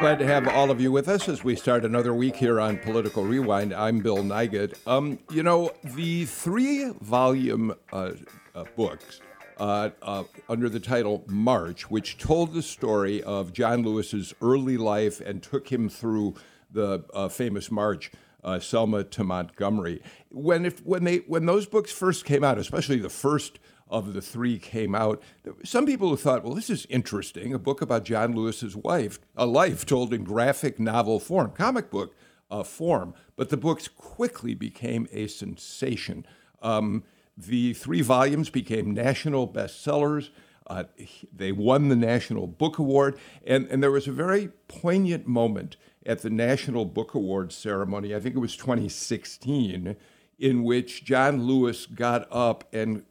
Glad to have all of you with us as we start another week here on Political Rewind. I'm Bill Nigut. Um, you know, the three volume uh, uh, books uh, uh, under the title March, which told the story of John Lewis's early life and took him through the uh, famous march. Uh, Selma to Montgomery. When if when they when those books first came out, especially the first of the three came out, some people thought, well, this is interesting. A book about John Lewis's wife, a life told in graphic novel form, comic book uh, form. But the books quickly became a sensation. Um, the three volumes became national bestsellers. Uh, they won the National Book Award, and, and there was a very poignant moment at the National Book Award ceremony, I think it was 2016, in which John Lewis got up and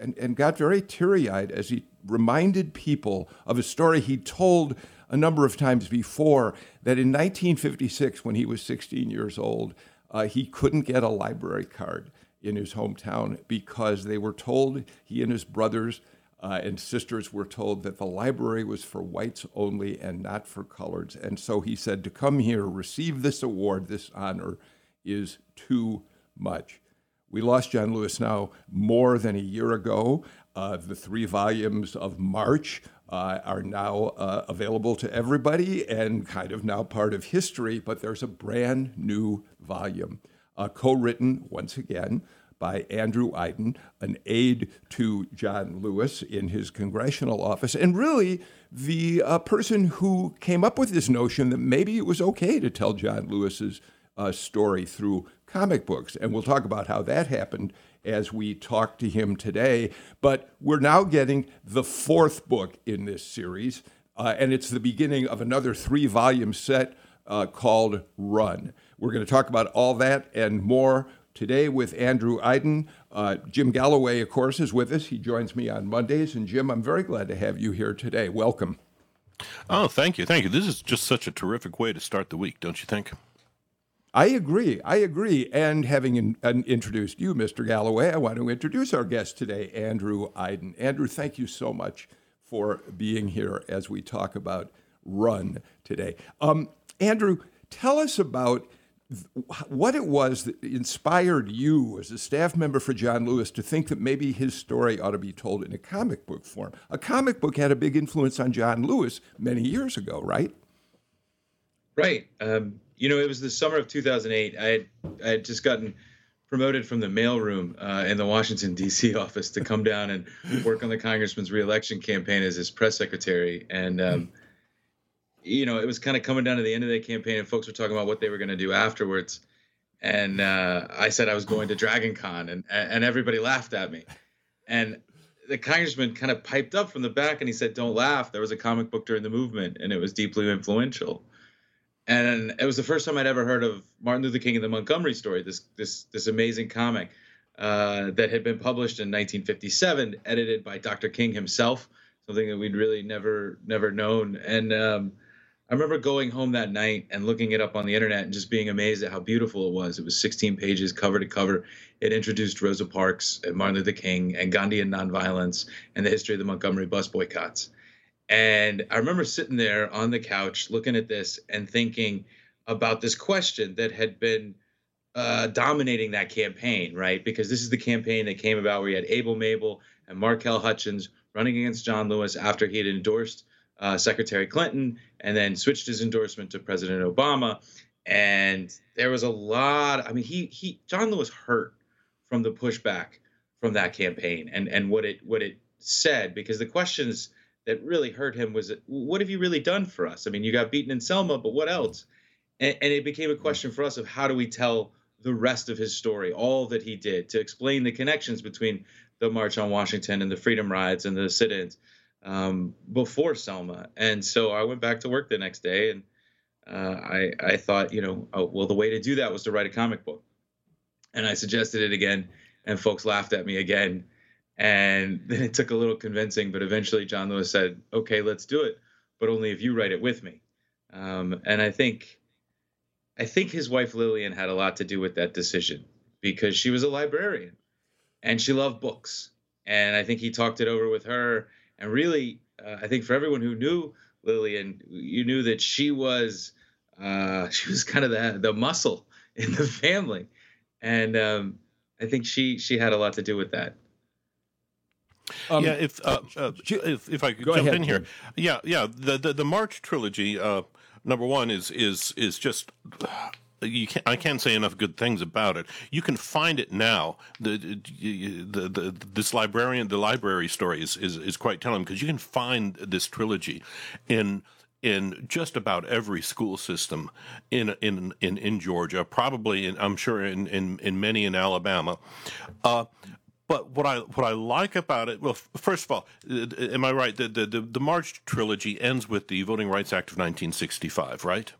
and, and got very teary eyed as he reminded people of a story he told a number of times before that in 1956, when he was 16 years old, uh, he couldn't get a library card in his hometown because they were told, he and his brothers uh, and sisters were told that the library was for whites only and not for coloreds. And so he said, to come here, receive this award, this honor, is too much. We lost John Lewis now more than a year ago. Uh, the three volumes of March uh, are now uh, available to everybody and kind of now part of history, but there's a brand new volume, uh, co written once again by Andrew Aydin, an aide to John Lewis in his congressional office, and really the uh, person who came up with this notion that maybe it was okay to tell John Lewis's uh, story through comic books. And we'll talk about how that happened as we talk to him today. But we're now getting the fourth book in this series, uh, and it's the beginning of another three volume set uh, called Run. We're going to talk about all that and more today with Andrew Aydin. Uh, Jim Galloway, of course, is with us. He joins me on Mondays. And Jim, I'm very glad to have you here today. Welcome. Oh, thank you. Thank you. This is just such a terrific way to start the week, don't you think? I agree. I agree. And having in, introduced you, Mr. Galloway, I want to introduce our guest today, Andrew Aydin. Andrew, thank you so much for being here as we talk about Run today. Um, Andrew, tell us about what it was that inspired you as a staff member for John Lewis to think that maybe his story ought to be told in a comic book form. A comic book had a big influence on John Lewis many years ago, right? Right. Um, you know, it was the summer of 2008. I had, I had just gotten promoted from the mailroom uh, in the Washington D.C. office to come down and work on the congressman's reelection campaign as his press secretary. And um, you know, it was kind of coming down to the end of the campaign, and folks were talking about what they were going to do afterwards. And uh, I said I was going to Dragon Con, and and everybody laughed at me. And the congressman kind of piped up from the back, and he said, "Don't laugh. There was a comic book during the movement, and it was deeply influential." And it was the first time I'd ever heard of Martin Luther King and the Montgomery Story. This this this amazing comic uh, that had been published in 1957, edited by Dr. King himself, something that we'd really never never known. And um, I remember going home that night and looking it up on the internet and just being amazed at how beautiful it was. It was 16 pages, cover to cover. It introduced Rosa Parks and Martin Luther King and Gandhian nonviolence and the history of the Montgomery bus boycotts. And I remember sitting there on the couch looking at this and thinking about this question that had been uh, dominating that campaign, right? Because this is the campaign that came about where you had Abel Mabel and Markel Hutchins running against John Lewis after he had endorsed uh, Secretary Clinton and then switched his endorsement to President Obama. And there was a lot. I mean, he he John Lewis hurt from the pushback from that campaign and and what it what it said because the questions that really hurt him was what have you really done for us? I mean, you got beaten in Selma, but what else? And, and, it became a question for us of how do we tell the rest of his story, all that he did, to explain the connections between the March on Washington and the Freedom Rides and the sit-ins um, before Selma. And so I went back to work the next day, and uh, I I thought, you know, oh, well, the way to do that was to write a comic book, and I suggested it again, and folks laughed at me again And then it took a little convincing, but eventually John Lewis said, "Okay, let's do it, but only if you write it with me." Um, and I think, I think his wife Lillian had a lot to do with that decision because she was a librarian, and she loved books. And I think he talked it over with her. And really, uh, I think for everyone who knew Lillian, you knew that she was, uh, she was kind of the the muscle in the family, and um, I think she she had a lot to do with that. Um, yeah, if, uh, uh, if if I could jump ahead, in here, yeah, yeah, the the, the March trilogy, uh, number one is is is just. You can't, I can't say enough good things about it. You can find it now. The, the, the, this librarian, the library story is, is, is quite telling because you can find this trilogy in in just about every school system in in in, in Georgia, probably in, I'm sure in, in, in many in Alabama. Uh, but what I what I like about it, well, first of all, uh, uh, am I right? The, the the March trilogy ends with the Voting Rights Act of 1965, right?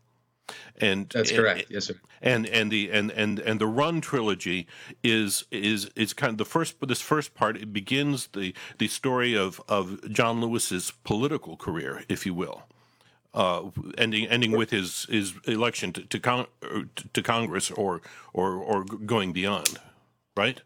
And that's correct. And, yes, sir. And and the and and and the Run trilogy is is is kind of the first. This first part it begins the the story of of John Lewis's political career, if you will uh, ending ending with his his election to to, con- uh, to Congress or or or going beyond, right?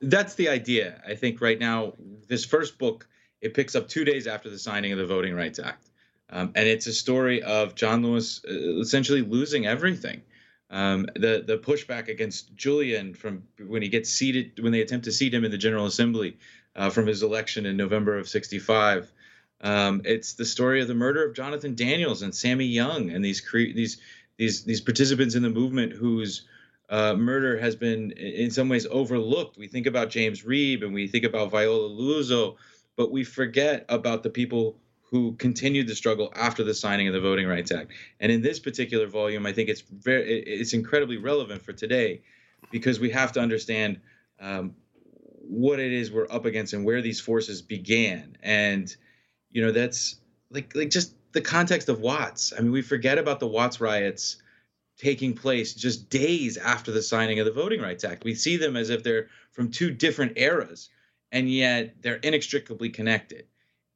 That's the idea. I think right now this first book it picks up two days after the signing of the Voting Rights Act, um, and it's a story of John Lewis uh, essentially losing everything. Um, the the pushback against Julian from when he gets seated when they attempt to seat him in the General Assembly uh, from his election in November of '65. Um, it's the story of the murder of Jonathan Daniels and Sammy Younge and these cre- these these these participants in the movement whose uh, murder has been in some ways overlooked. We think about James Reeb and we think about Viola Liuzzo, but we forget about the people who continued the struggle after the signing of the Voting Rights Act. And in this particular volume, I think it's very it's incredibly relevant for today because we have to understand um, what it is we're up against and where these forces began and you know that's like like just the context of Watts. I mean, we forget about the Watts riots taking place just days after the signing of the Voting Rights Act. We see them as if they're from two different eras, and yet they're inextricably connected.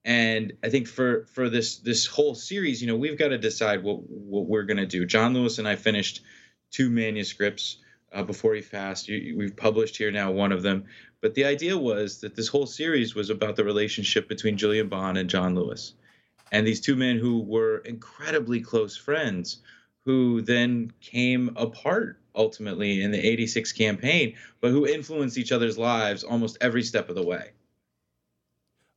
And I think for for this this whole series, you know, we've got to decide what what we're going to do. John Lewis and I finished two manuscripts uh, before he passed. We've published here now one of them. But the idea was that this whole series was about the relationship between Julian Bond and John Lewis. And these two men who were incredibly close friends, who then came apart ultimately in the 86 campaign, but who influenced each other's lives almost every step of the way.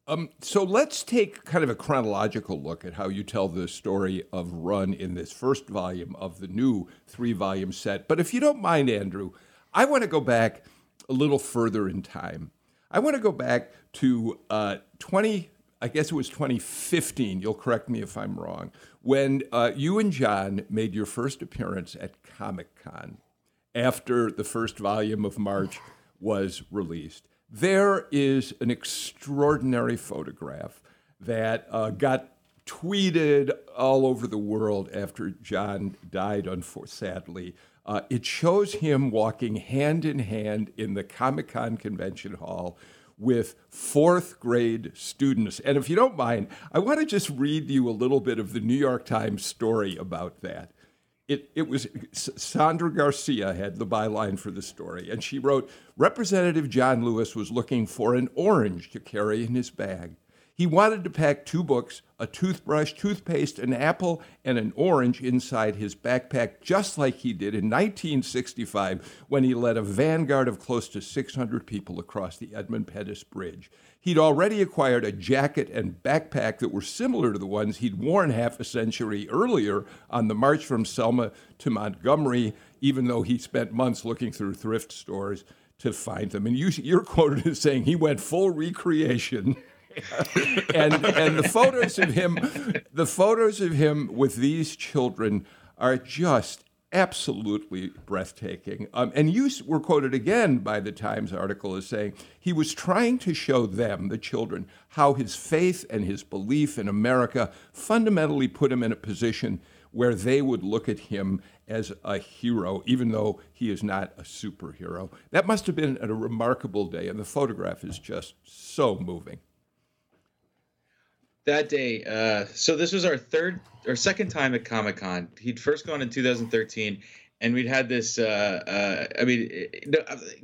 Um, so let's take kind of a chronological look at how you tell the story of Run in this first volume of the new three volume set. But if you don't mind, Andrew, I want to go back a little further in time. I want to go back to uh, 20, I guess it was 2015, you'll correct me if I'm wrong, when uh, you and John made your first appearance at Comic Con after the first volume of March was released. There is an extraordinary photograph that uh, got tweeted all over the world after John died, sadly. Uh, it shows him walking hand in hand in the Comic Con convention hall with fourth grade students. And if you don't mind, I want to just read you a little bit of the New York Times story about that it, it was Sandra Garcia had the byline for the story, and she wrote Representative John Lewis was looking for an orange to carry in his bag. He wanted to pack two books, a toothbrush, toothpaste, an apple, and an orange inside his backpack, just like he did in 1965 when he led a vanguard of close to 600 people across the Edmund Pettus Bridge. He'd already acquired a jacket and backpack that were similar to the ones he'd worn half a century earlier on the march from Selma to Montgomery, even though he spent months looking through thrift stores to find them. And you, are quoted as saying he went full recreation. and and the photos of him, the photos of him with these children are just absolutely breathtaking. Um, and you were quoted again by the Times article as saying he was trying to show them, the children, how his faith and his belief in America fundamentally put him in a position where they would look at him as a hero, even though he is not a superhero. That must have been a remarkable day, and the photograph is just so moving. That day, uh, so this was our third or second time at Comic Con. He'd first gone in 2013, and we'd had this. Uh, uh, I mean,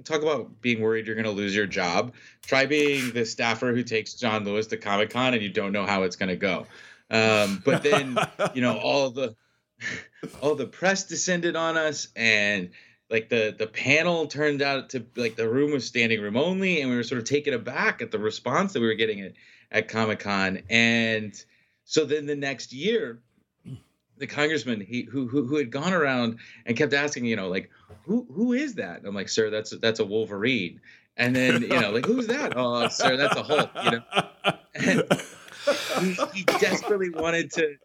talk about being worried you're going to lose your job. Try being the staffer who takes John Lewis to Comic Con, and you don't know how it's going to go. Um, but then, you know, all the all the press descended on us, and like the the panel turned out to like the room was standing room only, and we were sort of taken aback at the response that we were getting at at Comic Con, and so then the next year the congressman he who, who who had gone around and kept asking, you know, like who who is that? And I'm like, sir, that's that's a Wolverine. And then you know, like who's that? Oh, sir, that's a Hulk. You know, and he, he desperately wanted to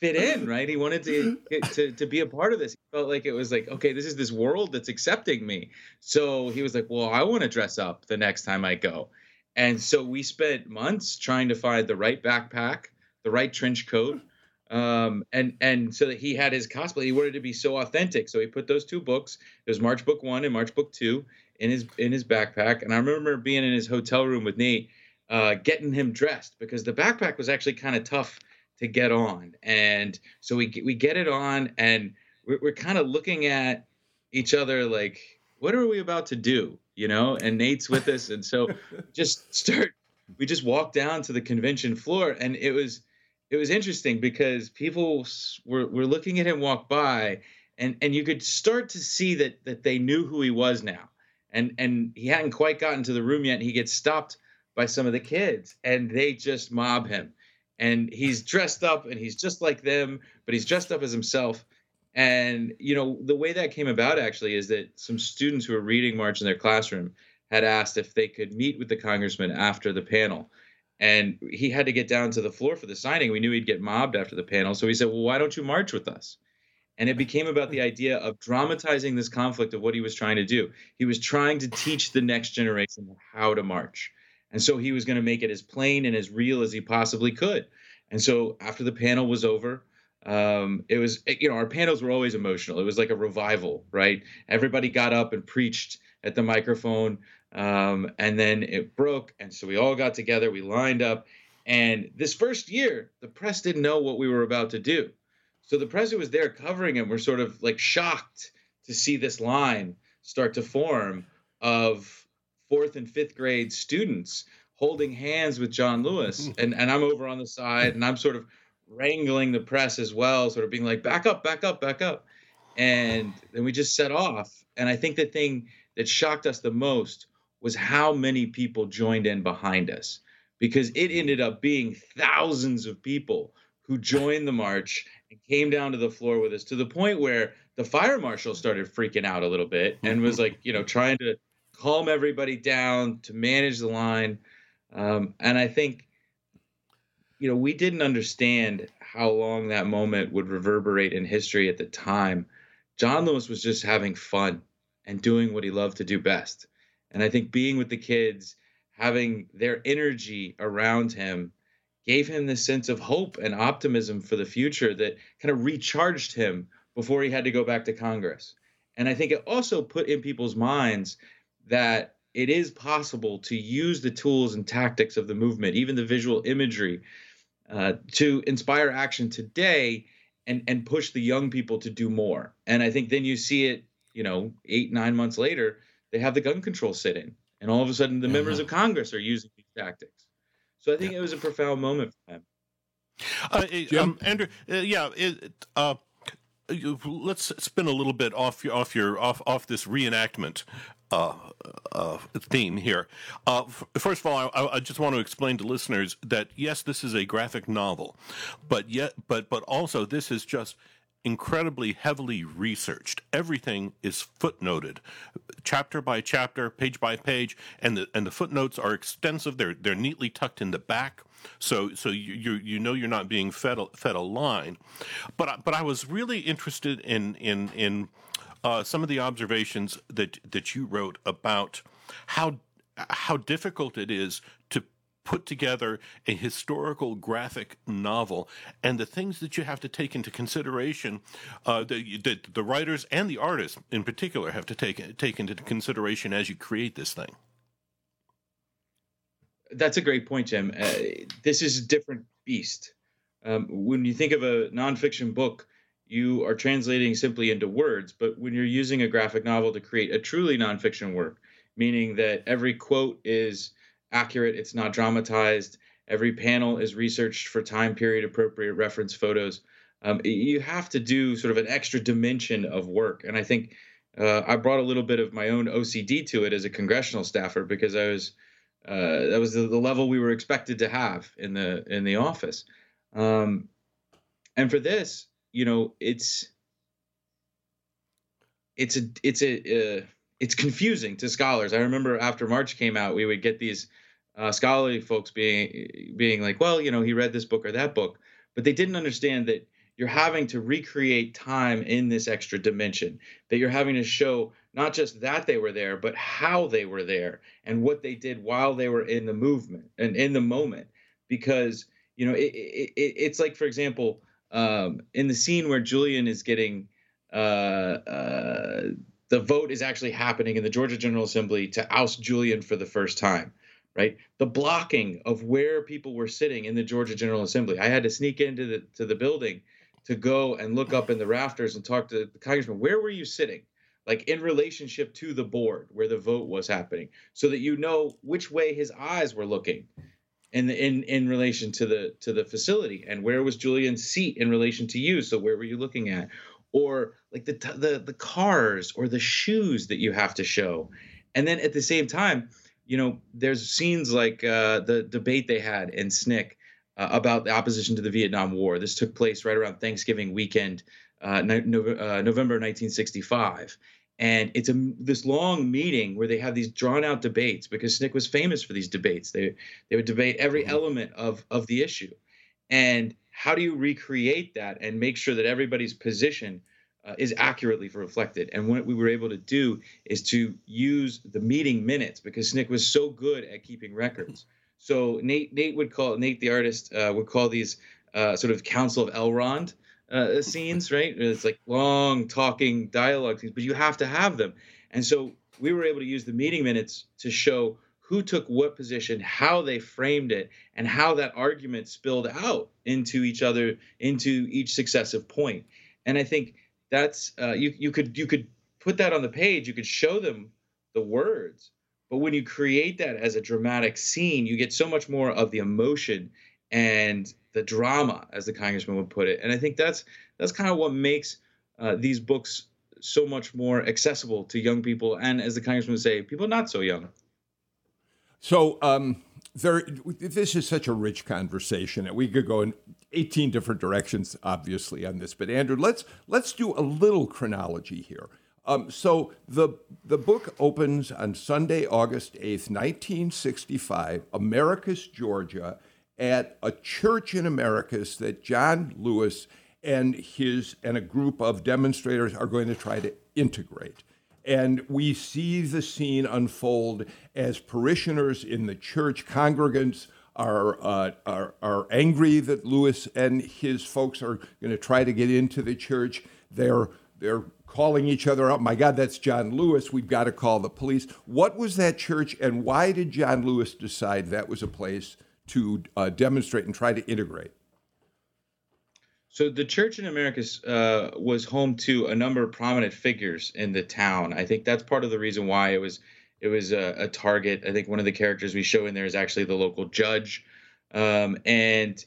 fit in, right? He wanted to, to to be a part of this. He felt like it was like, okay, this is this world that's accepting me. So he was like, well, I want to dress up the next time I go. And so we spent months trying to find the right backpack, the right trench coat, um, and and so that he had his cosplay. He wanted to be so authentic, so he put those two books. Was March Book One and March Book Two in his in his backpack. And I remember being in his hotel room with Nate, uh, getting him dressed because the backpack was actually kind of tough to get on. And so we we get it on, and we're, we're kind of looking at each other like, what are we about to do? You know? And Nate's with us, and so just start. We just walked down to the convention floor, and it was it was interesting because people were, were looking at him walk by and and you could start to see that that they knew who he was now and and he hadn't quite gotten to the room yet and he gets stopped by some of the kids and they just mob him and he's dressed up and he's just like them but he's dressed up as himself and you know the way that came about actually is that some students who were reading march in their classroom had asked if they could meet with the congressman after the panel and he had to get down to the floor for the signing. We knew he'd get mobbed after the panel, so he said, "Well, why don't you march with us?" And it became about the idea of dramatizing this conflict of what he was trying to do. He was trying to teach the next generation how to march. And so he was going to make it as plain and as real as he possibly could. And so after the panel was over, um, it was, you know, our panels were always emotional. It was like a revival, right? Everybody got up and preached at the microphone. Um, and then it broke. And so we all got together, we lined up. And this first year, the press didn't know what we were about to do. So the press who was there covering him were sort of like shocked to see this line start to form of fourth and fifth grade students holding hands with John Lewis. And, and I'm over on the side and I'm sort of wrangling the press as well, sort of being like, back up, back up, back up. And then we just set off. And I think the thing that shocked us the most was how many people joined in behind us because it ended up being thousands of people who joined the march and came down to the floor with us to the point where the fire marshal started freaking out a little bit and was like, you know, trying to calm everybody down to manage the line. Um, and I think, you know, we didn't understand how long that moment would reverberate in history at the time. John Lewis was just having fun and doing what he loved to do best. And I think being with the kids, having their energy around him, gave him this sense of hope and optimism for the future that kind of recharged him before he had to go back to Congress. And I think it also put in people's minds that it is possible to use the tools and tactics of the movement, even the visual imagery, uh, to inspire action today and and push the young people to do more. And I think then you see it, you know, eight nine months later they have the gun control sit-in, and all of a sudden the mm-hmm. members of Congress are using these tactics. So I think yeah. it was a profound moment for them. Uh, um, Andrew, uh, yeah, it, uh, let's spin a little bit off your off your off off this reenactment uh, uh, theme here. Uh, f- first of all, I, I, just want to explain to listeners that yes, this is a graphic novel, but yet, but but also this is just incredibly heavily researched. Everything is footnoted, chapter by chapter, page by page, and the and the footnotes are extensive. They're they're neatly tucked in the back, so so you you, you know you're not being fed a, fed a line. But I, but I was really interested in in in uh, some of the observations that that you wrote about how how difficult it is to put together a historical graphic novel and the things that you have to take into consideration uh, that, the writers and the artists in particular have to take, take into consideration as you create this thing. That's a great point jim. Uh, this is a different beast. Um, when you think of a nonfiction book you are translating simply into words but when you're using a graphic novel to create a truly nonfiction work meaning that every quote is accurate, it's not dramatized. Every panel is researched for time period appropriate reference photos. Um, you have to do sort of an extra dimension of work. And I think uh, I brought a little bit of my own OCD to it as a congressional staffer because I was uh, that was the, the, level we were expected to have in the in the office. Um, and for this, you know, it's it's a it's a uh, it's confusing to scholars. I remember after March came out, we would get these uh, scholarly folks being being like, well, you know, he read this book or that book, but they didn't understand that you're having to recreate time in this extra dimension. That you're having to show not just that they were there, but how they were there and what they did while they were in the movement and in the moment. Because you know, it, it, it, it's like, for example, um, in the scene where Julian is getting uh, uh, the vote is actually happening in the Georgia General Assembly to oust Julian for the first time, right? The blocking of where people were sitting in the Georgia General Assembly. I had to sneak into the to the building to go and look up in the rafters and talk to the congressman. Where were you sitting? Like in relationship to the board where the vote was happening, so that you know which way his eyes were looking in the, in in relation to the to the facility? And where was Julian's seat in relation to you? So where were you looking at? Or like the the the cars or the shoes that you have to show? And then at the same time you know there's scenes like uh, the debate they had in SNCC uh, about the opposition to the Vietnam War. This took place right around Thanksgiving weekend uh, no, uh, November 1965 and it's a this long meeting where they have these drawn out debates because SNCC was famous for these debates they they would debate every mm-hmm. element of of the issue and how do you recreate that and make sure that everybody's position uh, is accurately reflected. And what we were able to do is to use the meeting minutes because SNCC was so good at keeping records. So Nate Nate would call Nate the artist uh, would call these uh, sort of Council of Elrond uh, scenes, right? It's like long talking dialogue scenes, but you have to have them. And so we were able to use the meeting minutes to show who took what position, how they framed it, and how that argument spilled out into each other, into each successive point. And I think that's uh, you you could you could put that on the page, you could show them the words, but when you create that as a dramatic scene, you get so much more of the emotion and the drama, as the congressman would put it. And I think that's that's kind of what makes uh, these books so much more accessible to young people, and as the congressman would say, people not so young. So um, there, this is such a rich conversation, and we could go in 18 different directions, obviously, on this. But Andrew, let's let's do a little chronology here. Um, so the the book opens on Sunday, August 8th, 1965, Americus, Georgia, at a church in Americus that John Lewis and his and a group of demonstrators are going to try to integrate. And we see the scene unfold as parishioners in the church, congregants are, uh, are, are angry that Lewis and his folks are going to try to get into the church. They're, they're calling each other up. My God, that's John Lewis. We've got to call the police. What was that church, and why did John Lewis decide that was a place to uh, demonstrate and try to integrate? So the church in Americus uh, was home to a number of prominent figures in the town. I think that's part of the reason why it was it was a, a target. I think one of the characters we show in there is actually the local judge, um, and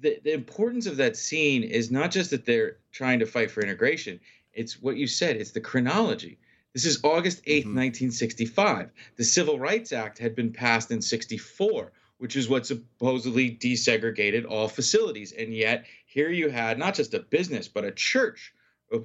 the the importance of that scene is not just that they're trying to fight for integration. It's what you said. It's the chronology. This is August 8th, mm-hmm. 1965. The Civil Rights Act had been passed in 64 which is what supposedly desegregated all facilities. And yet, here you had not just a business, but a church,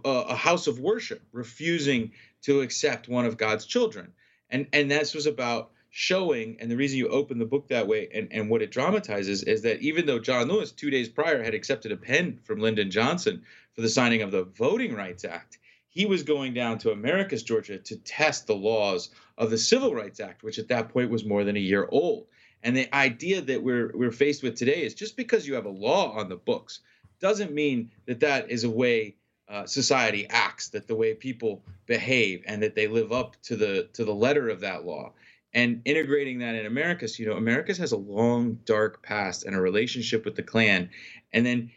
a, house of worship, refusing to accept one of God's children. And, and this was about showing, and the reason you open the book that way and, and what it dramatizes is that even though John Lewis, two days prior, had accepted a pen from Lyndon Johnson for the signing of the Voting Rights Act, he was going down to Americus, Georgia, to test the laws of the Civil Rights Act, which at that point was more than a year old And the idea that we're we're faced with today is just because you have a law on the books doesn't mean that that is a way uh, society acts, that the way people behave, and that they live up to the to the letter of that law. And integrating that in Americus, you know, Americus has a long, dark past and a relationship with the Klan, and then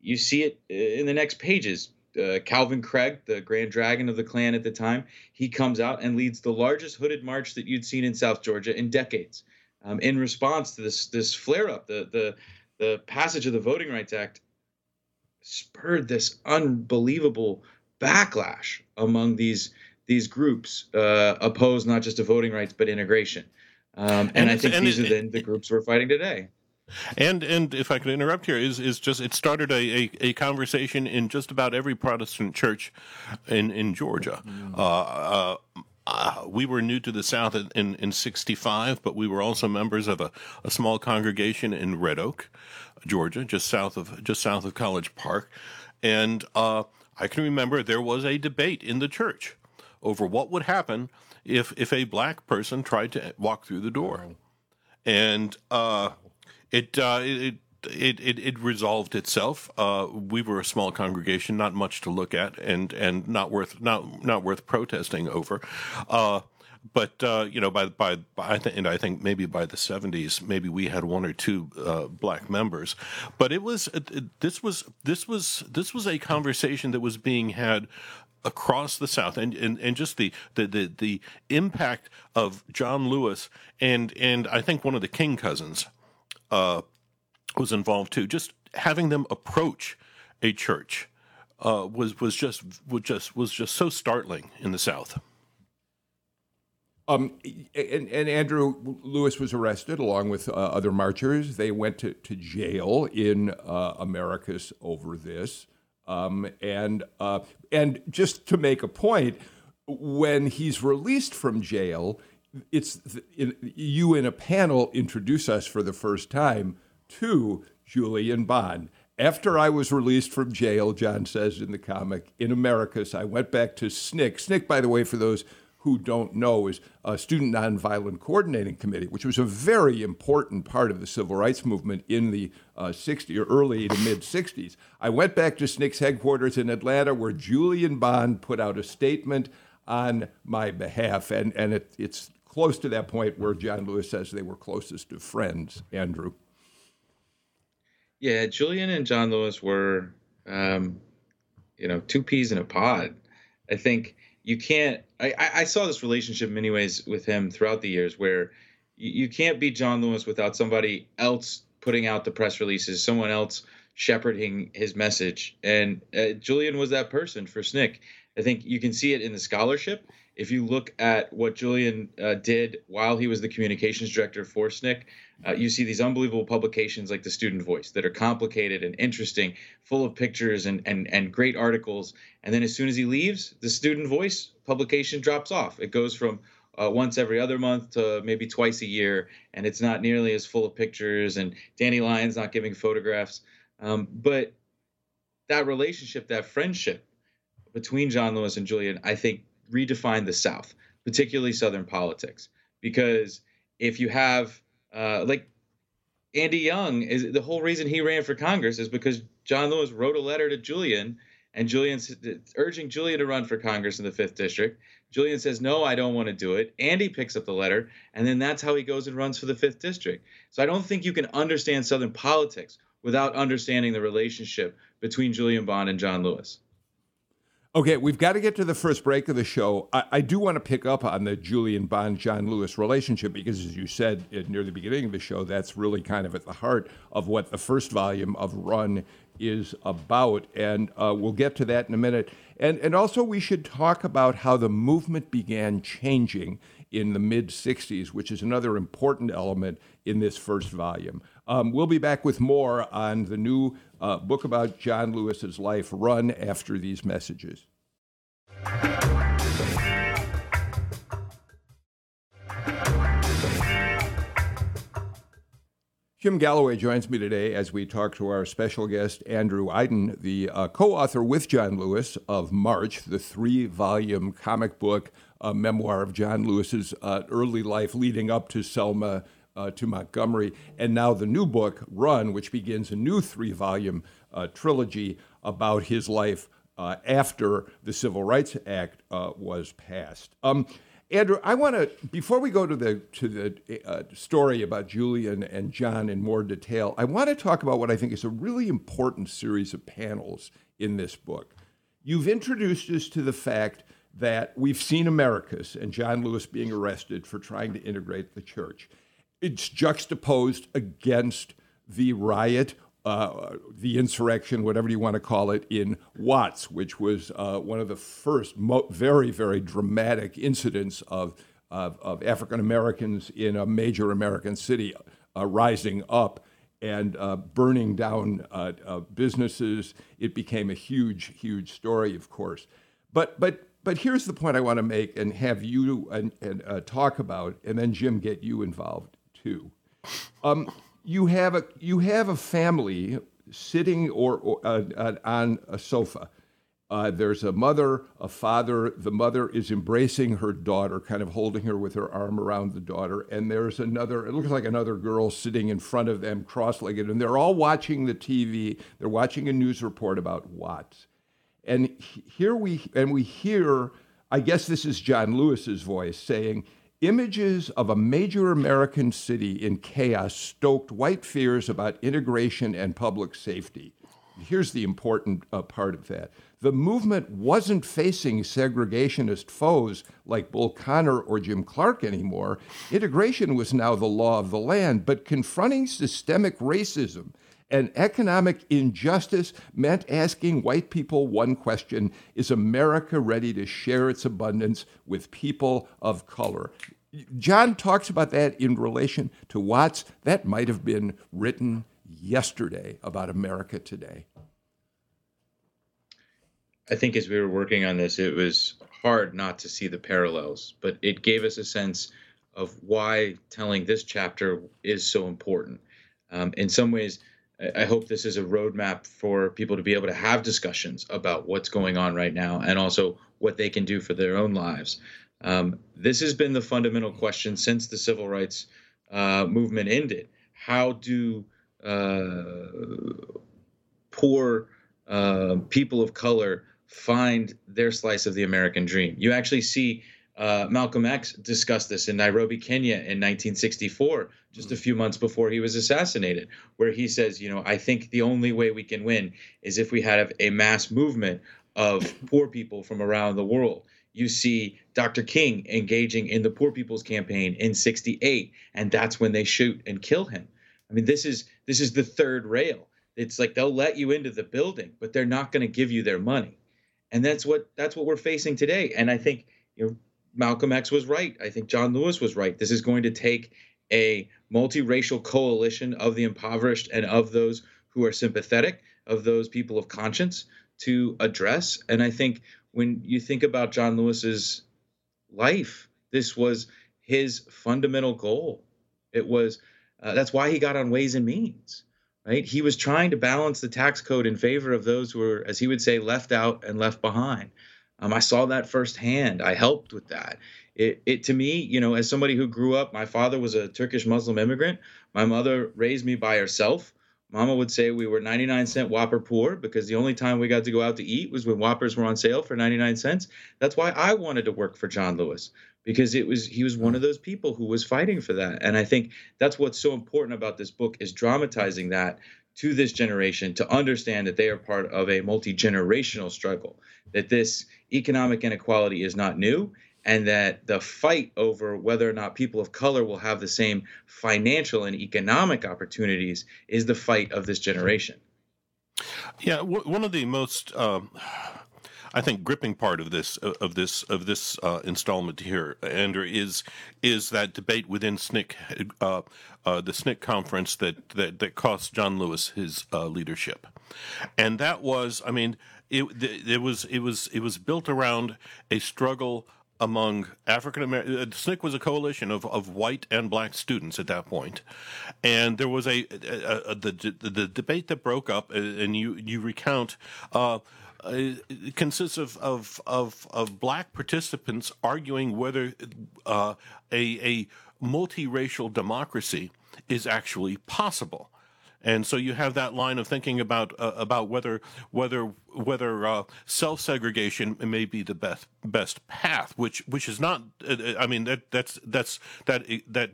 you see it uh, in the next pages. Uh, Calvin Craig, the Grand Dragon of the Klan at the time, he comes out and leads the largest hooded march that you'd seen in South Georgia in decades. Um, in response to this this flare up, the the the passage of the Voting Rights Act spurred this unbelievable backlash among these these groups uh, opposed not just to voting rights but integration. Um, and, and I think and these it, are the, the groups we're fighting today. And and if I could interrupt here, is is just it started a, a, a, conversation in just about every Protestant church in in Georgia. Mm. Uh, uh, uh, we were new to the South in, in, 65, but we were also members of a, a small congregation in Red Oak, Georgia, just south of just south of College Park, and uh, I can remember there was a debate in the church over what would happen if if a black person tried to walk through the door, and uh, it, uh, it it, it, it resolved itself. Uh, we were a small congregation, not much to look at, and, and not worth not not worth protesting over. Uh, but uh, you know, by by, by I think, and I think maybe by the seventies, maybe we had one or two uh, black members. But it was it, this was this was this was a conversation that was being had across the South, and, and, and just the, the, the, the impact of John Lewis and and I think one of the King cousins uh, was involved too. Just having them approach a church uh, was was just was just was just so startling in the South. Um, and, and, Andrew Lewis was arrested along with uh, other marchers. They went to, to jail in uh, Americus over this. Um, and uh, and just to make a point, when he's released from jail, it's in, you in a panel introduce us for the first time to Julian Bond. After I was released from jail, John says in the comic, in Americus, I went back to SNCC. SNCC, by the way, for those who don't know, is a Student Nonviolent Coordinating Committee, which was a very important part of the civil rights movement in the uh, 60s or early to mid 60s. I went back to SNCC's headquarters in Atlanta, where Julian Bond put out a statement on my behalf, and and it, it's close to that point where John Lewis says they were closest of friends. Andrew. Yeah, Julian and John Lewis were, um, you know, two peas in a pod. I think you can't. I, I saw this relationship in many ways with him throughout the years where you, can't be John Lewis without somebody else putting out the press releases, someone else shepherding his message. And uh, Julian was that person for SNCC. I think you can see it in the scholarship. If you look at what Julian uh, did while he was the communications director for SNCC, uh, you see these unbelievable publications like the Student Voice that are complicated and interesting, full of pictures and, and, and great articles. And then as soon as he leaves, the Student Voice publication drops off. It goes from uh, once every other month to maybe twice a year, and it's not nearly as full of pictures. And Danny Lyon's not giving photographs, um, but that relationship, that friendship between John Lewis and Julian, I think redefined the South, particularly Southern politics, because if you have uh, like Andy Young is the whole reason he ran for Congress is because John Lewis wrote a letter to Julian and Julian urging Julian to run for Congress in the fifth district. Julian says, No, I don't want to do it. Andy picks up the letter, and then that's how he goes and runs for the fifth district. So I don't think you can understand Southern politics without understanding the relationship between Julian Bond and John Lewis. Okay, we've got to get to the first break of the show. I, I, do want to pick up on the Julian Bond John Lewis relationship because, as you said near the beginning of the show, that's really kind of at the heart of what the first volume of Run is about. And uh, we'll get to that in a minute. And, and also, we should talk about how the movement began changing in the mid 60s, which is another important element in this first volume. Um, we'll be back with more on the new uh, book about John Lewis's life, Run After These Messages. Jim Galloway joins me today as we talk to our special guest, Andrew Aydin, the uh, co author with John Lewis of March, the three volume comic book uh, memoir of John Lewis's uh, early life leading up to Selma uh, to Montgomery, and now the new book, Run, which begins a new three volume uh, trilogy about his life uh, after the Civil Rights Act uh, was passed. Um, Andrew, I want to before we go to the to the uh, story about Julian and John in more detail, I want to talk about what I think is a really important series of panels in this book. You've introduced us to the fact that we've seen Americus and John Lewis being arrested for trying to integrate the church. It's juxtaposed against the riot uh, the insurrection, whatever you want to call it, in Watts, which was uh, one of the first mo- very, very dramatic incidents of, of, of African Americans in a major American city uh, rising up and uh, burning down uh, businesses. It became a huge, huge story, of course. But, but, but here's the point I want to make and have you and, and talk about, and then Jim get you involved Um, you have a you have a family sitting or, or uh, uh, on a sofa. Uh, there's a mother, a father. The mother is embracing her daughter, kind of holding her with her arm around the daughter. And there's another, it looks like another girl sitting in front of them, cross legged. And they're all watching the TV. They're watching a news report about Watts. And here we, and we hear, I guess this is John Lewis's voice saying, Images of a major American city in chaos stoked white fears about integration and public safety. Here's the important uh, part of that. The movement wasn't facing segregationist foes like Bull Connor or Jim Clark anymore. Integration was now the law of the land, but confronting systemic racism and economic injustice meant asking white people one question Is America ready to share its abundance with people of color? John talks about that in relation to Watts. That might have been written yesterday about America today. I think as we were working on this, it was hard not to see the parallels, but it gave us a sense of why telling this chapter is so important. Um, in some ways, I hope this is a roadmap for people to be able to have discussions about what's going on right now and also what they can do for their own lives. Um, this has been the fundamental question since the civil rights uh, movement ended. How do uh, poor uh, people of color find their slice of the American dream? You actually see uh, Malcolm X discussed this in Nairobi, Kenya in 1964, just a few months before he was assassinated, where he says, you know, I think the only way we can win is if we have a mass movement of poor people from around the world. You see Dr. King engaging in the Poor People's Campaign in 68, and that's when they shoot and kill him. I mean, this is this is the third rail. It's like they'll let you into the building, but they're not going to give you their money. And that's what that's what we're facing today. And I think you know Malcolm X was right. I think John Lewis was right. This is going to take a multiracial coalition of the impoverished and of those who are sympathetic, of those people of conscience to address. And I think when you think about John Lewis's life, this was his fundamental goal. It was uh, that's why he got on Ways and Means, right? He was trying to balance the tax code in favor of those who were, as he would say, left out and left behind. Um, I saw that firsthand. I helped with that. It, it to me, you know, as somebody who grew up, my father was a Turkish Muslim immigrant. My mother raised me by herself. Mama would say we were 99 cent Whopper poor because the only time we got to go out to eat was when Whoppers were on sale for 99 cents. That's why I wanted to work for John Lewis because it was he was one of those people who was fighting for that. And I think that's what's so important about this book is dramatizing that to this generation to understand that they are part of a multi-generational struggle that this economic inequality is not new and that the fight over whether or not people of color will have the same financial and economic opportunities is the fight of this generation. Yeah one of the most um, I think gripping part of this of this of this uh, installment here, Andrew, is is that debate within SNCC, uh, uh, the SNCC conference that, that that cost John Lewis his uh, leadership, and that was, I mean, it, it was it was it was built around a struggle among African American. Uh, SNCC was a coalition of, of white and black students at that point, and there was a, a, a the the debate that broke up, uh, and you you recount. Uh, uh, consists of, of, of, of black participants arguing whether uh, a, a multiracial democracy is actually possible. And so you have that line of thinking about uh, about whether whether whether uh, self segregation may be the best best path, which which is not. Uh, I mean that that's that's that that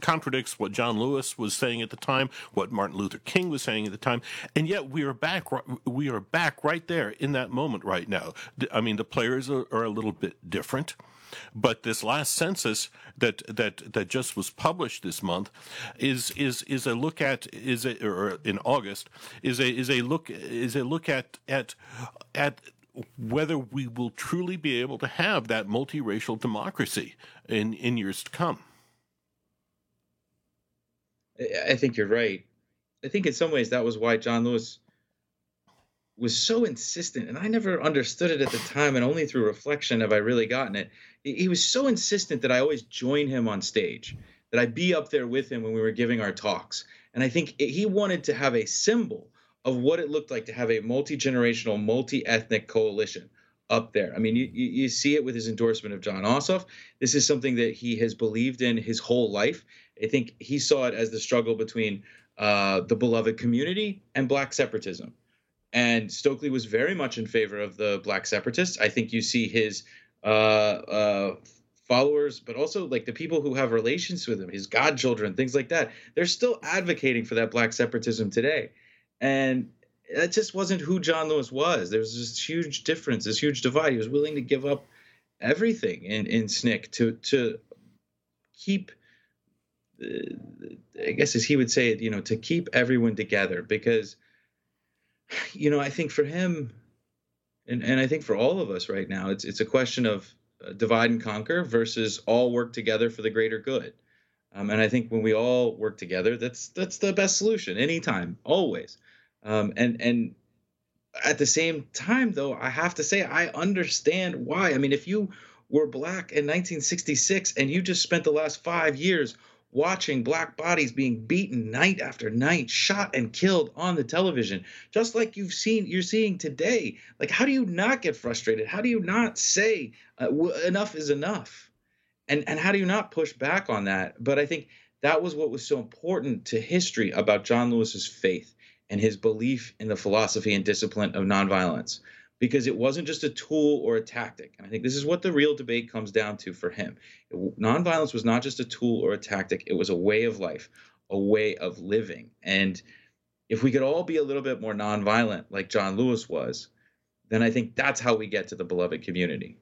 contradicts what John Lewis was saying at the time, what Martin Luther King was saying at the time, and yet we are back. We are back right there in that moment right now. I mean, the players are, are a little bit different. But this last census that that that just was published this month is is is a look at is a, or in August is a is a look is a look at at at whether we will truly be able to have that multiracial democracy in in years to come. I think you're right. I think in some ways that was why John Lewis was so insistent, and I never understood it at the time, and only through reflection have I really gotten it. He was so insistent that I always join him on stage, that I be up there with him when we were giving our talks. And I think he wanted to have a symbol of what it looked like to have a multi generational, multi ethnic coalition up there. I mean, you, you see it with his endorsement of Jon Ossoff. This is something that he has believed in his whole life. I think he saw it as the struggle between uh, the beloved community and black separatism. And Stokely was very much in favor of the black separatists. I think you see his uh, uh, followers, but also like the people who have relations with him, his godchildren, things like that. They're still advocating for that black separatism today. And that just wasn't who John Lewis was. There was this huge difference, this huge divide. He was willing to give up everything in, in SNCC to to keep uh, I guess as he would say it, you know, to keep everyone together because you know, I think for him, and, and I think for all of us right now, it's it's a question of uh, divide and conquer versus all work together for the greater good. Um, and I think when we all work together, that's that's the best solution anytime, always. Um, and and at the same time, though, I have to say I understand why. I mean, if you were black in 1966 and you just spent the last five years watching black bodies being beaten night after night, shot and killed on the television, just like you've seen, you're seeing today. Like, how do you not get frustrated? How do you not say uh, enough is enough? And and how do you not push back on that? But I think that was what was so important to history about John Lewis's faith and his belief in the philosophy and discipline of nonviolence because it wasn't just a tool or a tactic. And I think this is what the real debate comes down to for him. Nonviolence was not just a tool or a tactic, it was a way of life, a way of living. And if we could all be a little bit more nonviolent like John Lewis was, then I think that's how we get to the beloved community.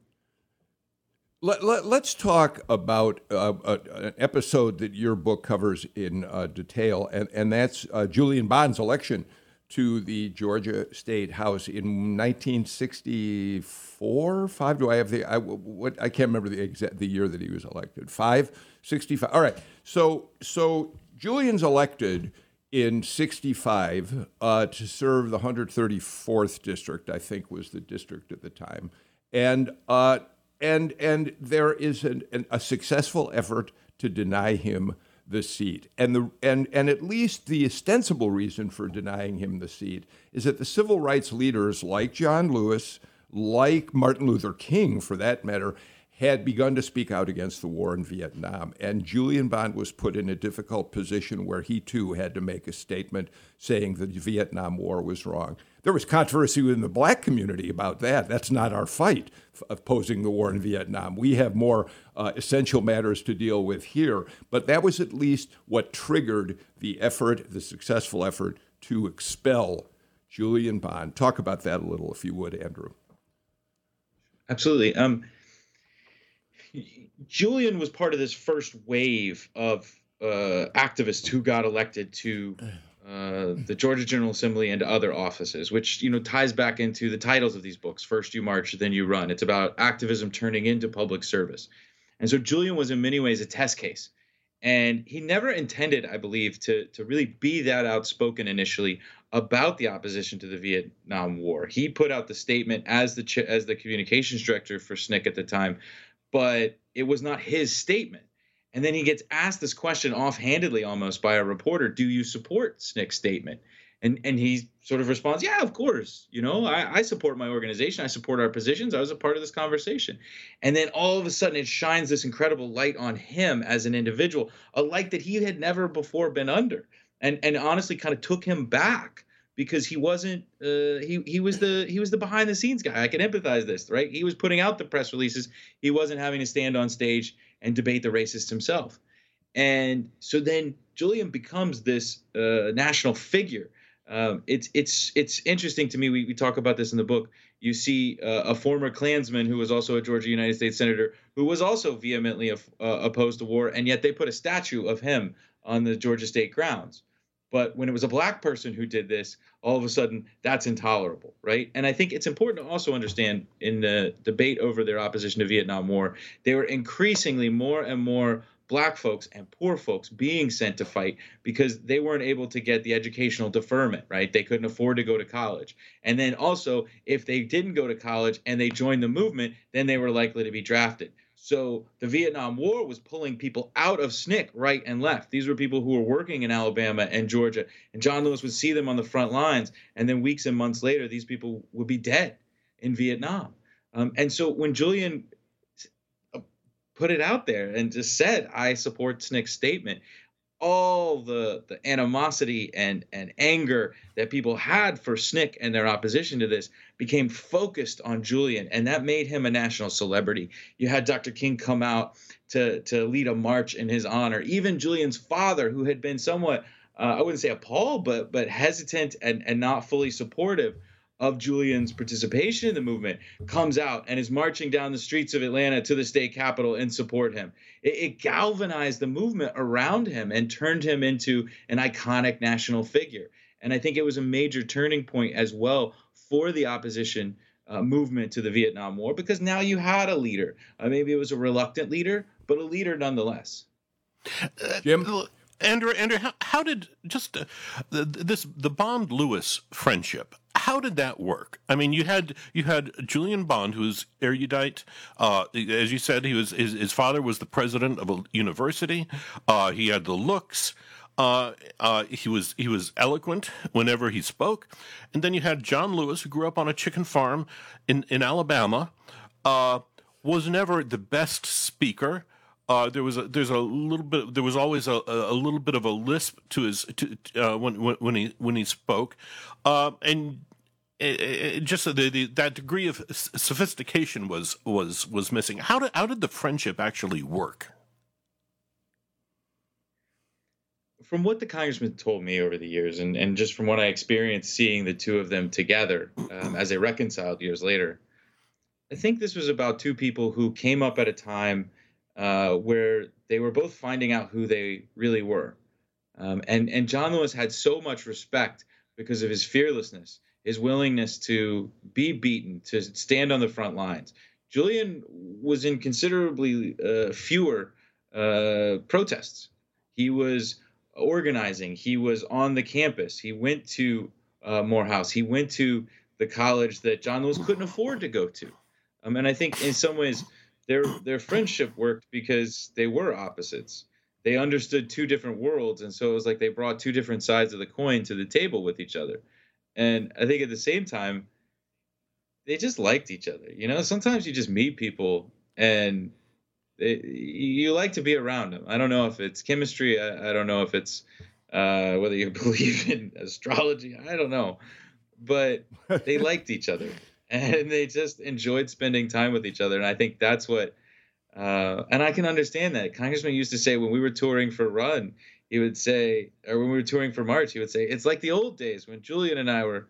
Let, us let, talk about uh, uh, an episode that your book covers in uh, detail, and, and that's uh, Julian Bond's election to the Georgia State House in 1964. Five? Do I have the? I, what? I can't remember the exact the year that he was elected. Five, 65. All right. So so Julian's elected in 65 uh, to serve the 134th district. I think was the district at the time, and uh, and and there is an, an, a successful effort to deny him the seat. And, the, and, and at least the ostensible reason for denying him the seat is that the civil rights leaders like John Lewis, like Martin Luther King for that matter, had begun to speak out against the war in Vietnam. And Julian Bond was put in a difficult position where he too had to make a statement saying that the Vietnam War was wrong. There was controversy within the black community about that. That's not our fight, opposing the war in Vietnam. We have more uh, essential matters to deal with here. But that was at least what triggered the effort, the successful effort to expel Julian Bond. Talk about that a little, if you would, Andrew. Absolutely. Um, Julian was part of this first wave of uh, activists who got elected to uh, the Georgia General Assembly and other offices, which you know ties back into the titles of these books. First you march, then you run. It's about activism turning into public service, and so Julian was in many ways a test case, and he never intended, I believe, to to really be that outspoken initially about the opposition to the Vietnam War. He put out the statement as the as the communications director for SNCC at the time but it was not his statement. And then he gets asked this question offhandedly almost by a reporter Do you support SNCC's statement? And and he sort of responds, Yeah, of course. You know, I, I support my organization. I support our positions. I was a part of this conversation. And then all of a sudden it shines this incredible light on him as an individual, a light that he had never before been under. And and honestly kind of took him back because he wasn't uh, he he was the he was the behind the scenes guy. I can empathize this, right? He was putting out the press releases. He wasn't having to stand on stage and debate the racist himself. And so then Julian becomes this uh, national figure um, it's it's it's interesting to me. We, we talk about this in the book. You see uh, a former Klansman who was also a Georgia United States senator who was also vehemently uh, opposed to war, and yet they put a statue of him on the Georgia state grounds. But when it was a black person who did this, all of a sudden that's intolerable, right? And I think it's important to also understand in the debate over their opposition to Vietnam War, they were increasingly more and more black folks and poor folks being sent to fight because they weren't able to get the educational deferment, right? They couldn't afford to go to college. And then also, if they didn't go to college and they joined the movement, then they were likely to be drafted. So the Vietnam War was pulling people out of SNCC right and left. These were people who were working in Alabama and Georgia, and John Lewis would see them on the front lines, and then weeks and months later, these people would be dead in Vietnam. Um, and so when Julian put it out there and just said, I support SNCC's statement. All the, the animosity and, and anger that people had for SNCC and their opposition to this became focused on Julian, and that made him a national celebrity. You had Dr. King come out to, to lead a march in his honor. Even Julian's father, who had been somewhat, uh, I wouldn't say appalled, but, but hesitant and, and not fully supportive of Julian's participation in the movement comes out and is marching down the streets of Atlanta to the state capitol and support him. It, it, galvanized the movement around him and turned him into an iconic national figure. And I think it was a major turning point as well for the opposition uh, movement to the Vietnam War because now you had a leader. Uh, maybe it was a reluctant leader, but a leader nonetheless. Jim? Andrew, Andrew, how, how did just uh, this the Bond Lewis friendship? How did that work? I mean, you had you had Julian Bond, who's erudite. Uh, as you said, he was his, his, father was the president of a university. Uh, he had the looks. Uh, uh, he was he was eloquent whenever he spoke, and then you had John Lewis, who grew up on a chicken farm in in Alabama, uh, was never the best speaker, uh, there was a, there's a little bit there was always a, a little bit of a lisp to his to, uh, when, when he when he spoke, uh, and it, it just the, the, that degree of sophistication was was was missing. How did how did the friendship actually work? From what the congressman told me over the years, and, and just from what I experienced seeing the two of them together um, as they reconciled years later, I think this was about two people who came up at a time uh, where they were both finding out who they really were. Um, and and John Lewis had so much respect because of his fearlessness, his willingness to be beaten, to stand on the front lines. Julian was in considerably uh, fewer uh, protests. He was organizing. He was on the campus. He went to uh, Morehouse. He went to the college that John Lewis couldn't afford to go to. Um, and I think in some ways their their friendship worked because they were opposites. They understood two different worlds, and so it was like they brought two different sides of the coin to the table with each other. And I think at the same time, they just liked each other. You know, sometimes you just meet people and they, you like to be around them. I don't know if it's chemistry. I, I don't know if it's uh, whether you believe in astrology. I don't know, but they liked each other, and they just enjoyed spending time with each other. And I think that's what, uh, and I can understand that. Congressman used to say when we were touring for Run, he would say, or when we were touring for March, he would say, it's like the old days when Julian and I were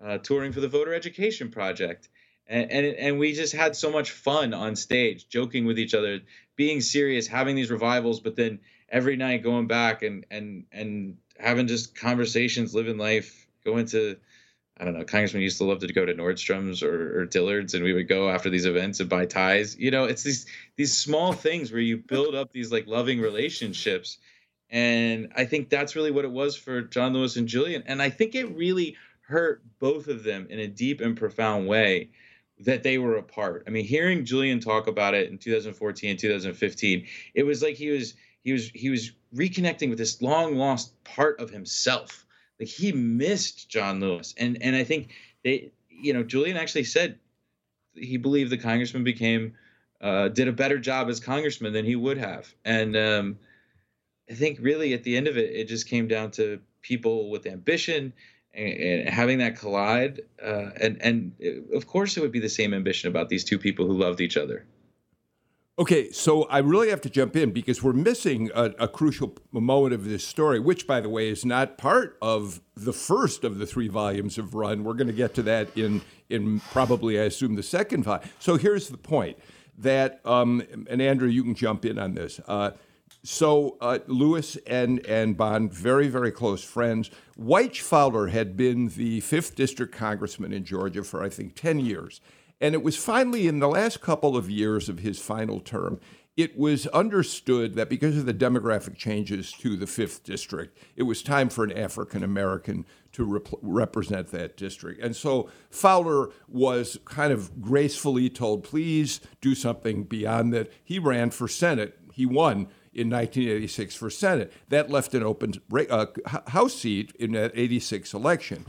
uh, touring for the Voter Education Project. And, and, and we just had so much fun on stage, joking with each other, being serious, having these revivals, but then every night going back and and and having just conversations, living life, going to I don't know, Congressman used to love to go to Nordstrom's or, or, Dillard's, and we would go after these events and buy ties. You know, it's these these small things where you build up these like loving relationships, and I think that's really what it was for John Lewis and Julian. And I think it really hurt both of them in a deep and profound way that they were apart. I mean, hearing Julian talk about it in 2014 and 2015, it was like he was he was he was reconnecting with this long lost part of himself like he missed John Lewis, and and I think they, you know, Julian actually said he believed the congressman became uh, did a better job as congressman than he would have, and um, I think really at the end of it, it just came down to people with ambition and, and having that collide, uh, and and uh, of course it would be the same ambition about these two people who loved each other. Okay, so I really have to jump in because we're missing a, a, crucial moment of this story, which, by the way, is not part of the first of the three volumes of Run. We're going to get to that in in probably, I assume, the second volume. So here's the point that, um, and Andrew, you can jump in on this. Uh, so uh, Lewis and and Bond, very very close friends. Wyche Fowler had been the fifth district congressman in Georgia for I think ten years and it was finally in the last couple of years of his final term, it was understood that because of the demographic changes to the 5th District, it was time for an African American to rep- represent that district. And so Fowler was kind of gracefully told, please do something beyond that. He ran for Senate. He won in 1986 for Senate. That left an open uh, House seat in that 86 election.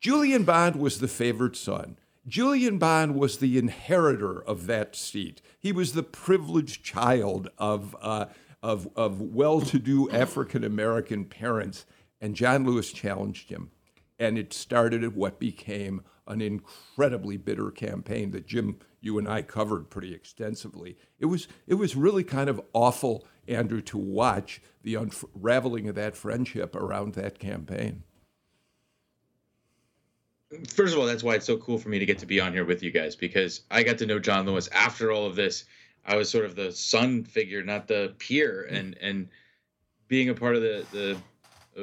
Julian Bond was the favored son. Julian Bond was the inheritor of that seat. He was the privileged child of, uh, of, of well to do African American parents. And John Lewis challenged him. And it started what became an incredibly bitter campaign that Jim, you and I covered pretty extensively. It was, it was really kind of awful, Andrew, to watch the unraveling of that friendship around that campaign first of all, that's why it's so cool for me to get to be on here with you guys because I got to know John Lewis after all of this. I was sort of the son figure, not the peer, and and being a part of the the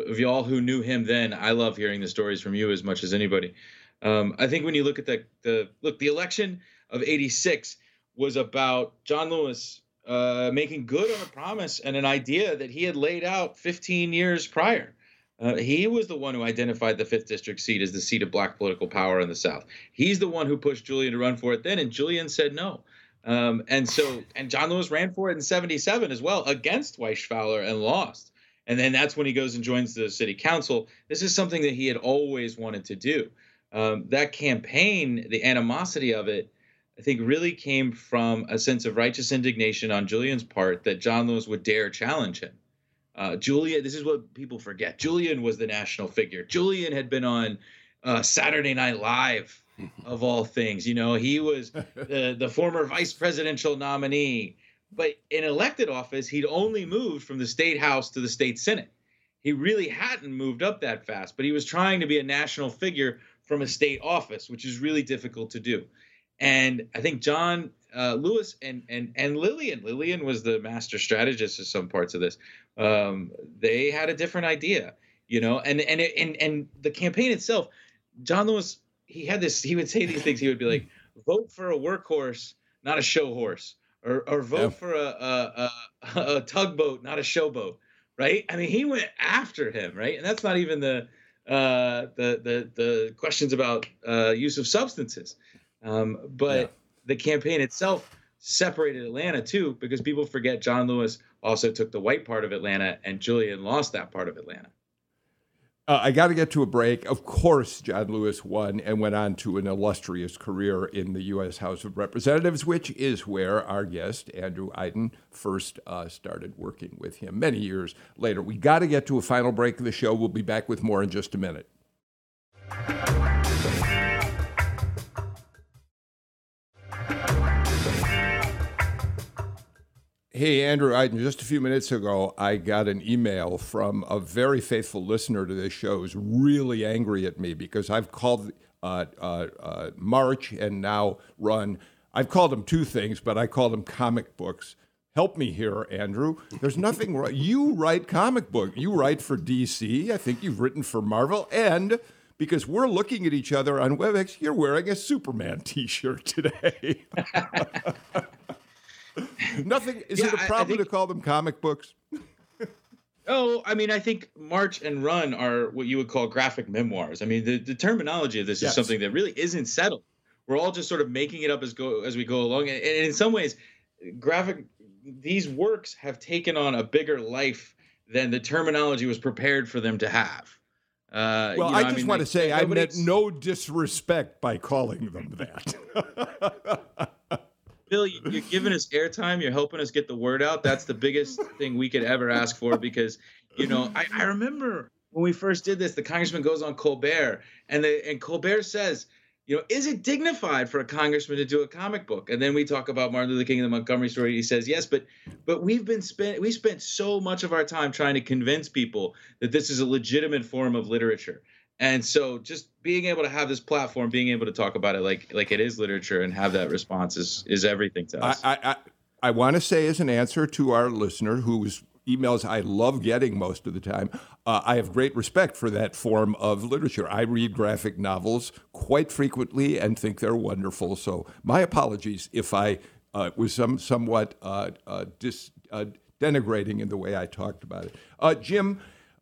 of y'all who knew him then. I love hearing the stories from you as much as anybody. Um, I think when you look at the the look, the election of '86 was about John Lewis uh, making good on a promise and an idea that he had laid out 15 years prior. Uh, he was the one who identified the fifth district seat as the seat of black political power in the South. He's the one who pushed Julian to run for it then, and Julian said no. Um, and so, and John Lewis ran for it in '77 as well against Wyche and lost. And then that's when he goes and joins the city council. This is something that he had always wanted to do. Um, that campaign, the animosity of it, I think really came from a sense of righteous indignation on Julian's part that John Lewis would dare challenge him. Uh, Julian, this is what people forget. Julian was the national figure. Julian had been on uh, Saturday Night Live, of all things. You know, he was the, the former vice presidential nominee. But in elected office, he'd only moved from the state house to the state senate. He really hadn't moved up that fast, but he was trying to be a national figure from a state office, which is really difficult to do. And I think John uh, Lewis and and and Lillian. Lillian was the master strategist of some parts of this. Um, they had a different idea, you know, and and and and the campaign itself. John Lewis, he had this. He would say these things. He would be like, "Vote for a workhorse, not a show horse," or or vote yeah. for a, a, a a tugboat, not a showboat. Right? I mean, he went after him, right? And that's not even the uh, the the the questions about uh, use of substances. Um, but yeah the campaign itself separated Atlanta too, because people forget John Lewis also took the white part of Atlanta and Julian lost that part of Atlanta. Uh, I got to get to a break. Of course, John Lewis won and went on to an illustrious career in the U.S. House of Representatives, which is where our guest, Andrew Aydin, first uh, started working with him many years later. We got to get to a final break of the show. We'll be back with more in just a minute. Hey, Andrew, I, just a few minutes ago, I got an email from a very faithful listener to this show who's really angry at me because I've called uh, uh, uh, March and now Run. I've called them two things, but I call them comic books. Help me here, Andrew. There's nothing wrong. You write comic book. You write for DC. I think you've written for Marvel. And because we're looking at each other on WebEx, you're wearing a Superman t shirt today. Nothing. Is yeah, it a problem think, to call them comic books? oh, I mean, I think March and Run are what you would call graphic memoirs. I mean, the, the terminology of this yes. is something that really isn't settled. We're all just sort of making it up as go as we go along, and, and in some ways, graphic these works have taken on a bigger life than the terminology was prepared for them to have. Uh, well, you know, I just I mean, want to say I meant no disrespect by calling them that. Bill, you're giving us airtime. You're helping us get the word out. That's the biggest thing we could ever ask for because, you know, I, I remember when we first did this, the congressman goes on Colbert and the and Colbert says, you know, is it dignified for a congressman to do a comic book? And then we talk about Martin Luther King and the Montgomery story. He says yes, but but we've been spent we spent so much of our time trying to convince people that this is a legitimate form of literature. And so just being able to have this platform, being able to talk about it like like it is literature and have that response is is everything to us. I I, I want to say as an answer to our listener who's emails I love getting most of the time. Uh, I have great respect for that form of literature. I read graphic novels quite frequently and think they're wonderful. So my apologies if I uh, was some somewhat uh, uh dis, uh, denigrating in the way I talked about it.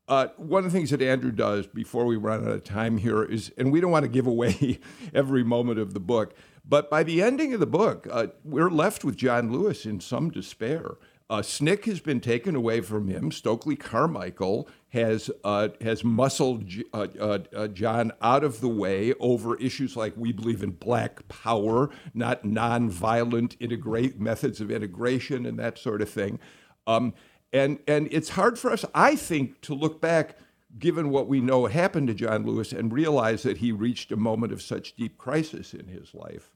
Uh, one of the things that Andrew does before we run out of time here is, and we don't want to give away every moment of the book, but by the ending of the book, we're left with John Lewis in some despair. Uh, SNCC has been taken away from him. Stokely Carmichael has uh, has muscled uh, uh, uh, John out of the way over issues like we believe in black power, not nonviolent integrate methods of integration and that sort of thing. Um, and and it's hard for us, I think, to look back, given what we know happened to John Lewis, and realize that he reached a moment of such deep crisis in his life.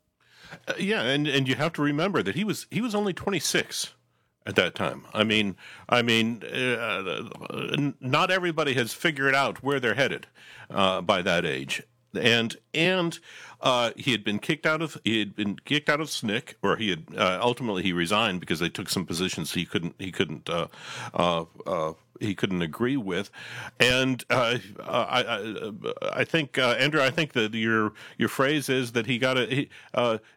Uh, yeah, and and you have to remember that he was he was only twenty six at that time. I mean, I mean, uh, not everybody has figured out where they're headed uh, by that age, and and uh, he had been kicked out of he had been kicked out of SNCC, or he had uh, ultimately he resigned because they took some positions he couldn't he couldn't. Uh, uh, he couldn't agree with, and I, I, I think Andrew, I think that your your phrase is that he got a he,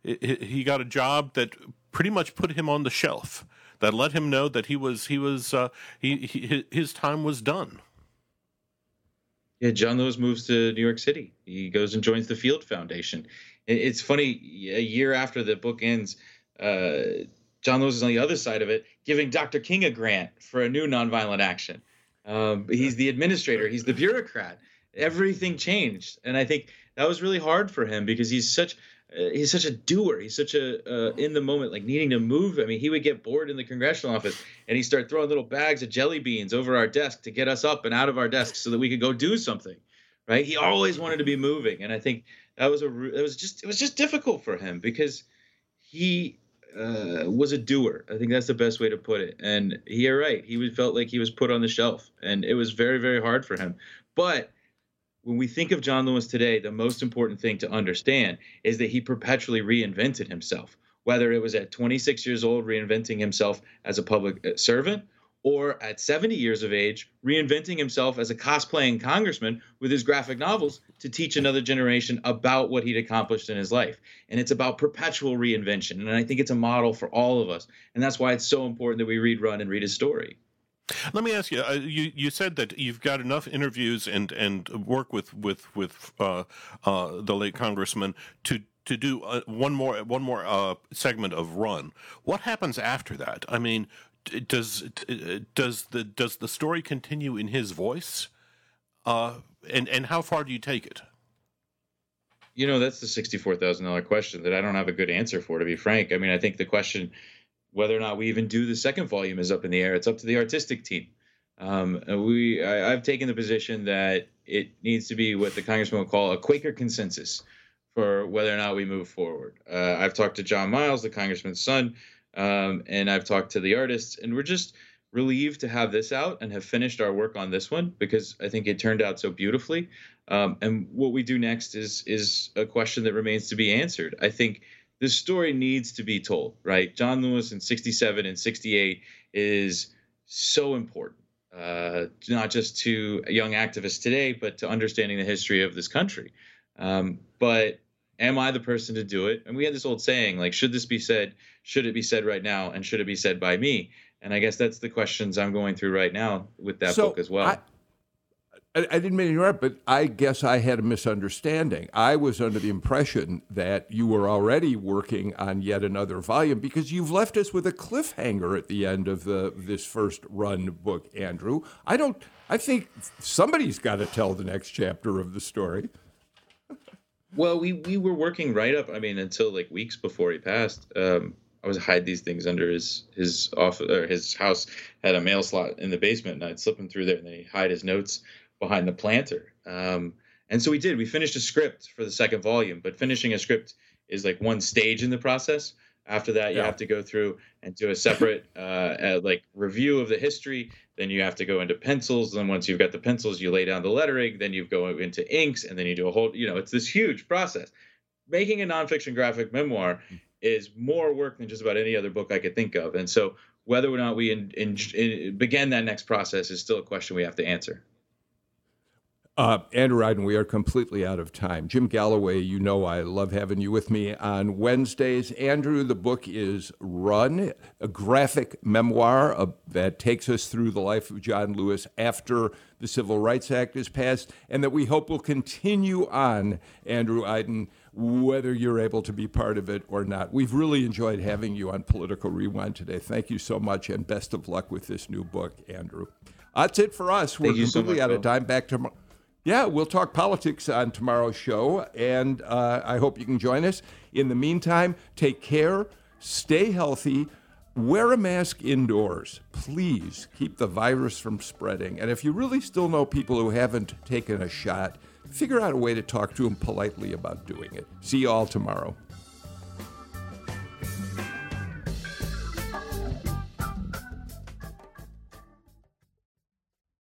he got a job that pretty much put him on the shelf that let him know that he was he was uh, he, he his time was done. Yeah, John Lewis moves to New York City. He goes and joins the Field Foundation. It's funny. A year after the book ends, uh, John Lewis is on the other side of it, giving Dr. King a grant for a new nonviolent action. Um, he's the administrator. He's the bureaucrat. Everything changed, and I think that was really hard for him because he's such he's such a doer. He's such a uh, in the moment, like needing to move. I mean, he would get bored in the congressional office, and he'd start throwing little bags of jelly beans over our desk to get us up and out of our desks so that we could go do something. Right? He always wanted to be moving, and I think that was a it was just it was just difficult for him because he uh, was a doer. I think that's the best way to put it. And you're right. He felt like he was put on the shelf, and it was very very hard for him. But when we think of John Lewis today, the most important thing to understand is that he perpetually reinvented himself, whether it was at 26 years old, reinventing himself as a public uh, servant, or at 70 years of age, reinventing himself as a cosplaying congressman with his graphic novels to teach another generation about what he'd accomplished in his life. And it's about perpetual reinvention. And I think it's a model for all of us. And that's why it's so important that we read Run and read his story. Let me ask you. Uh, you you said that you've got enough interviews and and work with with with uh, uh, the late congressman to to do uh, one more one more uh, segment of Run. What happens after that? I mean, does does the does the story continue in his voice? Uh, and and how far do you take it? You know, that's the sixty-four thousand dollar question that I don't have a good answer for. To be frank, I mean, I think the question whether or not we even do the second volume is up in the air. It's up to the artistic team. Um, we, I, have taken the position that it needs to be what the congressman would call a Quaker consensus for whether or not we move forward. Uh, I've talked to John Miles, the congressman's son, um, and I've talked to the artists, and we're just relieved to have this out and have finished our work on this one because I think it turned out so beautifully. Um, and what we do next is is a question that remains to be answered. I think this story needs to be told, right? John Lewis in 67 and 68 is so important, uh, not just to young activists today, but to understanding the history of this country. Um, but am I the person to do it? And we had this old saying, like, should this be said? Should it be said right now? And should it be said by me? And I guess that's the questions I'm going through right now with that so book as well. I, I, I didn't mean to interrupt, but I guess I had a misunderstanding. I was under the impression that you were already working on yet another volume because you've left us with a cliffhanger at the end of the this first run book, Andrew. I don't. I think somebody's got to tell the next chapter of the story. Well, we we were working right up. I mean, until like weeks before he passed. Um, I was hide these things under his his office or his house had a mail slot in the basement, and I'd slip them through there, and then he'd hide his notes behind the planter. Um, and so we did. We finished a script for the second volume, but finishing a script is like one stage in the process. After that, you yeah. have to go through and do a separate uh, uh, like review of the history. Then you have to go into pencils. Then once you've got the pencils, you lay down the lettering. Then you go into inks, and then you do a whole. You know, it's this huge process. Making a nonfiction graphic memoir is more work than just about any other book I could think of. And so, whether or not we in, in, in, begin that next process is still a question we have to answer. Uh, Andrew Aydin, we are completely out of time. Jim Galloway, you know I love having you with me on Wednesdays. Andrew, the book is Run, a graphic memoir of, that takes us through the life of John Lewis after the Civil Rights Act is passed, and that we hope will continue on, Andrew Aydin, whether you're able to be part of it or not. We've really enjoyed having you on Political Rewind today. Thank you so much, and best of luck with this new book, Andrew. That's it for us. We're completely so much, out of time. Back tomorrow. Yeah, we'll talk politics on tomorrow's show, and uh, I hope you can join us. In the meantime, take care, stay healthy, wear a mask indoors. Please keep the virus from spreading. And if you really still know people who haven't taken a shot, figure out a way to talk to them politely about doing it. See you all tomorrow.